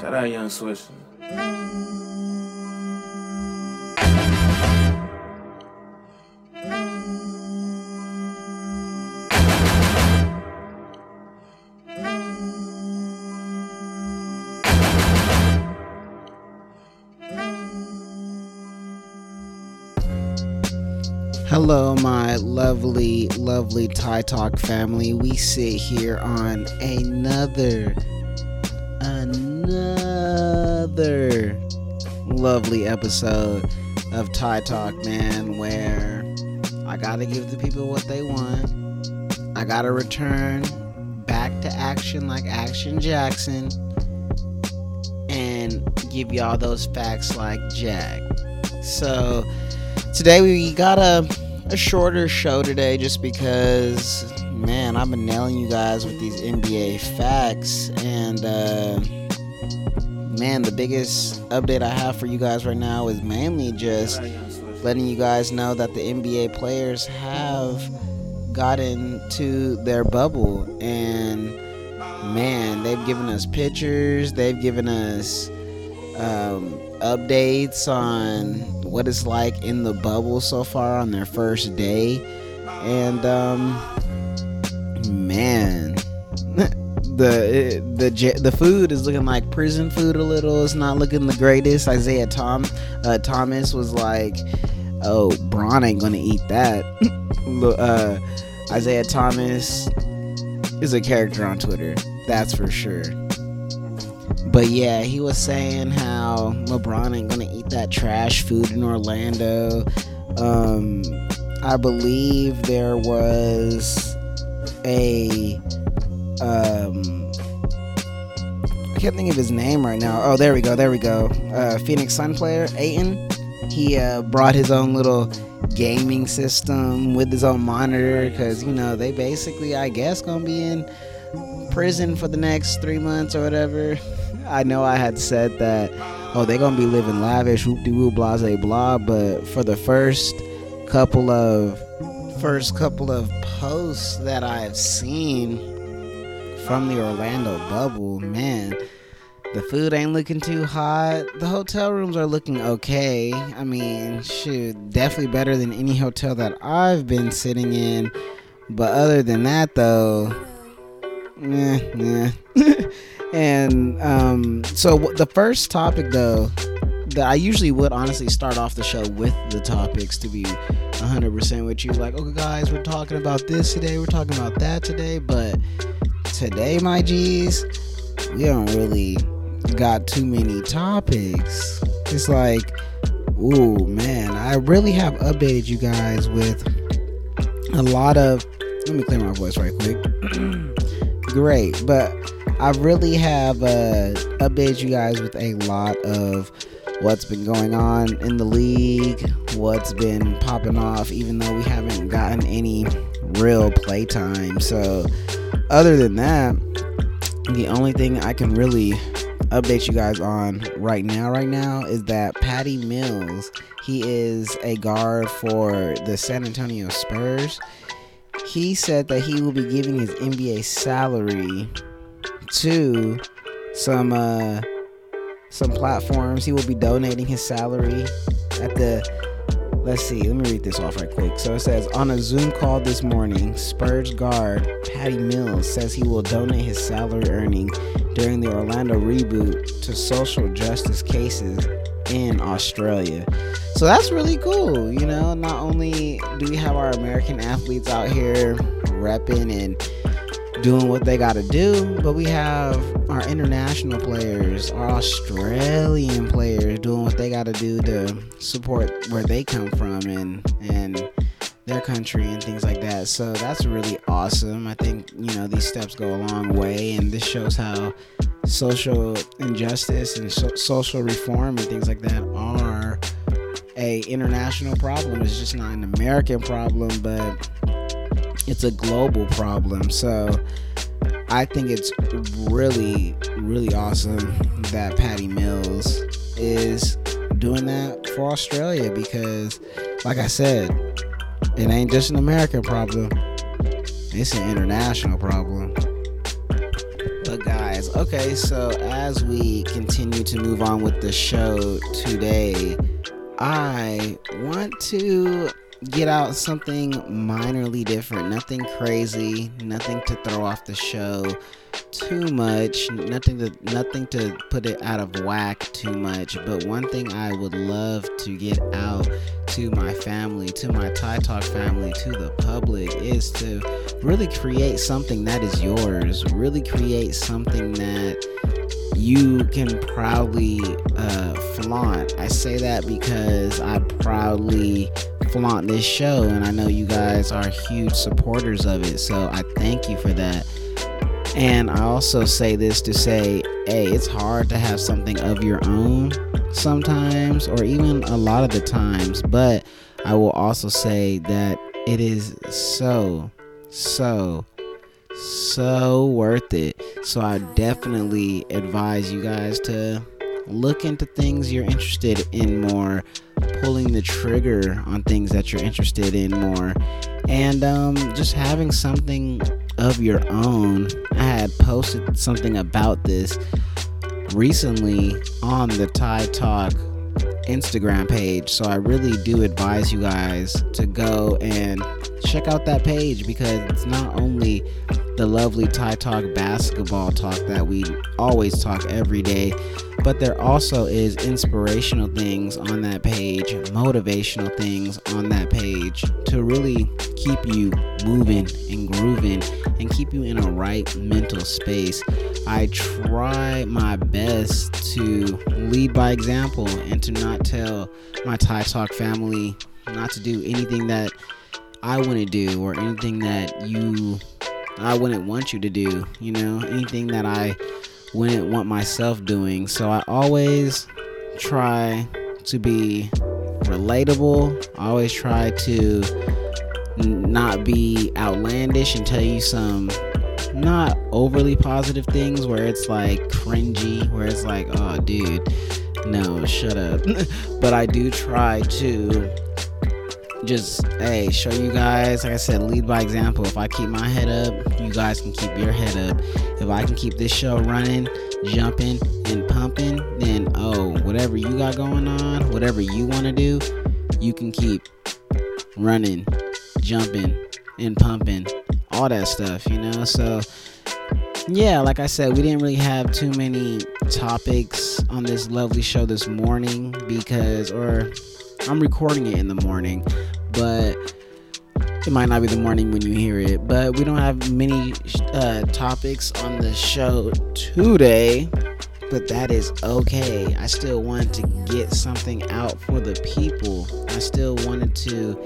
Shout out Young Swisher. Hello, my lovely, lovely Thai Talk family. We sit here on another, another lovely episode of Thai Talk, man, where I gotta give the people what they want. I gotta return back to action like Action Jackson and give y'all those facts like Jack. So, today we got a, a shorter show today just because man i've been nailing you guys with these nba facts and uh, man the biggest update i have for you guys right now is mainly just letting you guys know that the nba players have gotten to their bubble. And man they've given us pictures. They've given us um, updates on what it's like in the bubble so far on their first day. And um man the the the food is looking like prison food a little. It's not looking the greatest. Isaiah tom uh, thomas was like oh Bron ain't gonna eat that. Uh, isaiah thomas is a character on twitter that's for sure. But yeah, he was saying how LeBron ain't gonna eat that trash food in Orlando. Um, I believe there was a um, I can't think of his name right now. Oh, there we go, there we go. Uh, Phoenix Sun player Ayton. He uh, brought his own little gaming system with his own monitor because you know they basically, I guess, gonna be in prison for the next three months or whatever. I know I had said that, oh, they're gonna be living lavish, whoop de whoop, blase blah. But for the first couple of first couple of posts that I've seen from the Orlando bubble, man, the food ain't looking too hot. The hotel rooms are looking okay. I mean, shoot, definitely better than any hotel that I've been sitting in. But other than that, though, Nah, nah. and um, so the first topic, though, that I usually would honestly start off the show with the topics to be 100% with you. Like, okay, guys, we're talking about this today, we're talking about that today, but today, my G's, we don't really got too many topics. It's like, ooh, man, I really have updated you guys with a lot of. Let me clear my voice right quick. great, but I really have uh, updated you guys with a lot of what's been going on in the league, what's been popping off, even though we haven't gotten any real playtime. So, other than that, the only thing I can really update you guys on right now, right now, is that Patty Mills, he is a guard for the San Antonio Spurs he said that he will be giving his NBA salary to some uh some platforms. He will be donating his salary at the let's see, let me read this off right quick. So it says on a Zoom call this morning, Spurs guard Patty Mills says he will donate his salary earning during the Orlando reboot to social justice cases in Australia. So that's really cool. You know, not only do we have our American athletes out here repping and doing what they got to do, but we have our international players, our Australian players doing what they got to do to support where they come from and and their country and things like that. So that's really awesome. I think, you know, these steps go a long way and this shows how social injustice and so- social reform and things like that are a international problem. It's just not an American problem, but it's a global problem. So I think it's really, really awesome that Patty Mills is doing that for Australia because, like I said, it ain't just an American problem, it's an international problem. But guys, okay, so as we continue to move on with the show today, I want to get out something minorly different. Nothing crazy, nothing to throw off the show too much, nothing to nothing to put it out of whack too much. But one thing I would love to get out to my family, to my Thai Talk family, to the public is to really create something that is yours. Really create something that you can proudly uh, flaunt. I say that because I proudly flaunt this show, and I know you guys are huge supporters of it. So I thank you for that. And I also say this to say, hey, it's hard to have something of your own sometimes, or even a lot of the times. But I will also say that it is so, so, so worth it. So I definitely advise you guys to look into things you're interested in more, pulling the trigger on things that you're interested in more, and um, just having something of your own. I had posted something about this recently on the Tie Talk Instagram page. So I really do advise you guys to go and check out that page because it's not only the lovely Tie Talk basketball talk that we always talk every day, but there also is inspirational things on that page, motivational things on that page to really keep you moving and grooving and keep you in a right mental space. I try my best to lead by example and to not tell my Thai Talk family not to do anything that I wouldn't do or anything that you I wouldn't want you to do, you know, anything that I wouldn't want myself doing. So I always try to be relatable. I always try to not be outlandish and tell you some not overly positive things where it's like cringy, where it's like, oh, dude, no, shut up. but I do try to just, hey, show you guys, like I said, lead by example. If I keep my head up, you guys can keep your head up. If I can keep this show running, jumping, and pumping, then, oh, whatever you got going on, whatever you want to do, you can keep running, jumping, and pumping, all that stuff, you know? So, yeah, like I said, we didn't really have too many topics on this lovely show this morning because, or I'm recording it in the morning, but it might not be the morning when you hear it. But we don't have many uh, topics on the show today, but that is okay. I still wanted to get something out for the people. I still wanted to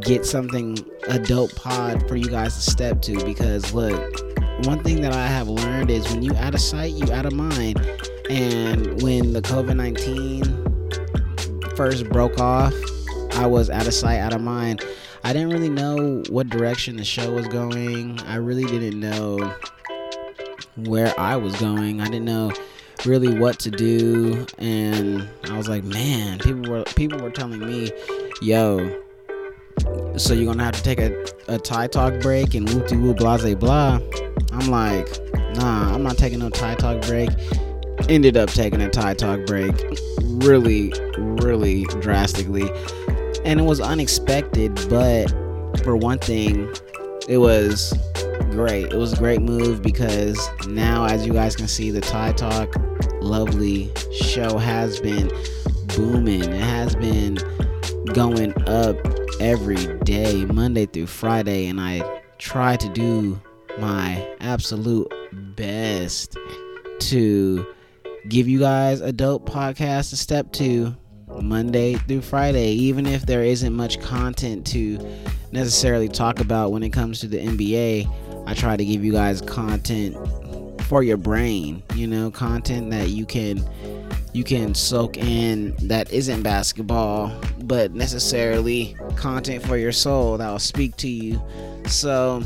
get something a dope pod for you guys to step to because look one thing that i have learned is when you out of sight you out of mind and when the covid-19 first broke off i was out of sight out of mind i didn't really know what direction the show was going i really didn't know where i was going i didn't know really what to do and i was like man people were people were telling me yo so you're gonna have to take a, a Tie Talk break and whoop de whoop blase blah. I'm like, nah, I'm not taking no Tie Talk break. Ended up taking a Tie Talk break really, really drastically. And it was unexpected, but for one thing, it was great. It was a great move because now, as you guys can see, the Tie Talk lovely show has been booming. It has been going up every day, Monday through Friday, and I try to do my absolute best to give you guys a dope podcast to step to Monday through Friday, even if there isn't much content to necessarily talk about when it comes to the NBA. I try to give you guys content for your brain, you know, content that you can you can soak in that isn't basketball, but necessarily content for your soul that will speak to you. So,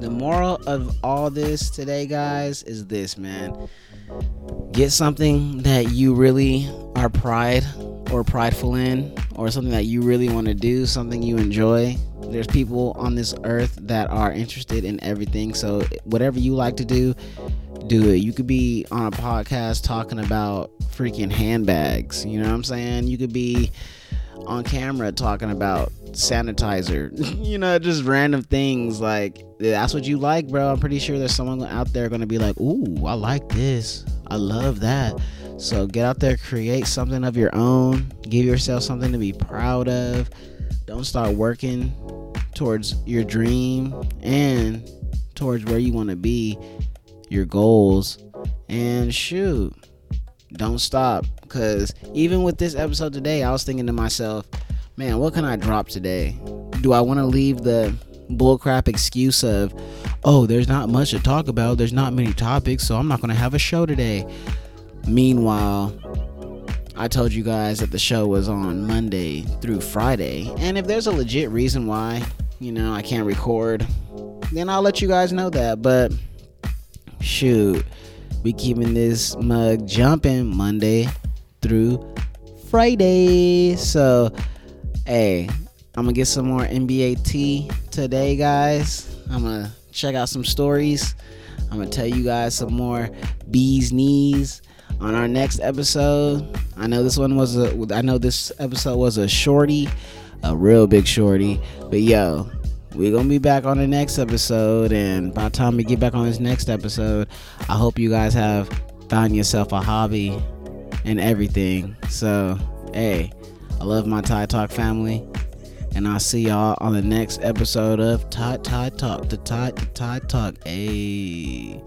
the moral of all this today, guys, is this, man. Get something that you really are pride or prideful in, or something that you really want to do, something you enjoy. There's people on this earth that are interested in everything. So, whatever you like to do, do it. You could be on a podcast talking about freaking handbags. You know what I'm saying? You could be on camera talking about sanitizer. you know, just random things like that's what you like, bro. I'm pretty sure there's someone out there going to be like, "Ooh, I like this. I love that." So get out there, create something of your own. Give yourself something to be proud of. Don't start working towards your dream and towards where you want to be, your goals. And shoot, don't stop. Because even with this episode today, I was thinking to myself, man, what can I drop today? Do I want to leave the bullcrap excuse of, oh, there's not much to talk about, there's not many topics, so I'm not going to have a show today? Meanwhile, I told you guys that the show was on Monday through Friday, and if there's a legit reason why, you know, I can't record, then I'll let you guys know that. But shoot, we keeping this mug jumping Monday through Friday. So, hey, I'm gonna get some more NBA tea today, guys. I'm gonna check out some stories. I'm gonna tell you guys some more bees knees on our next episode. I know this one was a I know this episode was a shorty, a real big shorty. But yo, we're gonna be back on the next episode and by the time we get back on this next episode, I hope you guys have found yourself a hobby and everything. So hey, I love my Tide Talk family. And I'll see y'all on the next episode of Tide Tide Talk. The Tide the Talk. Hey.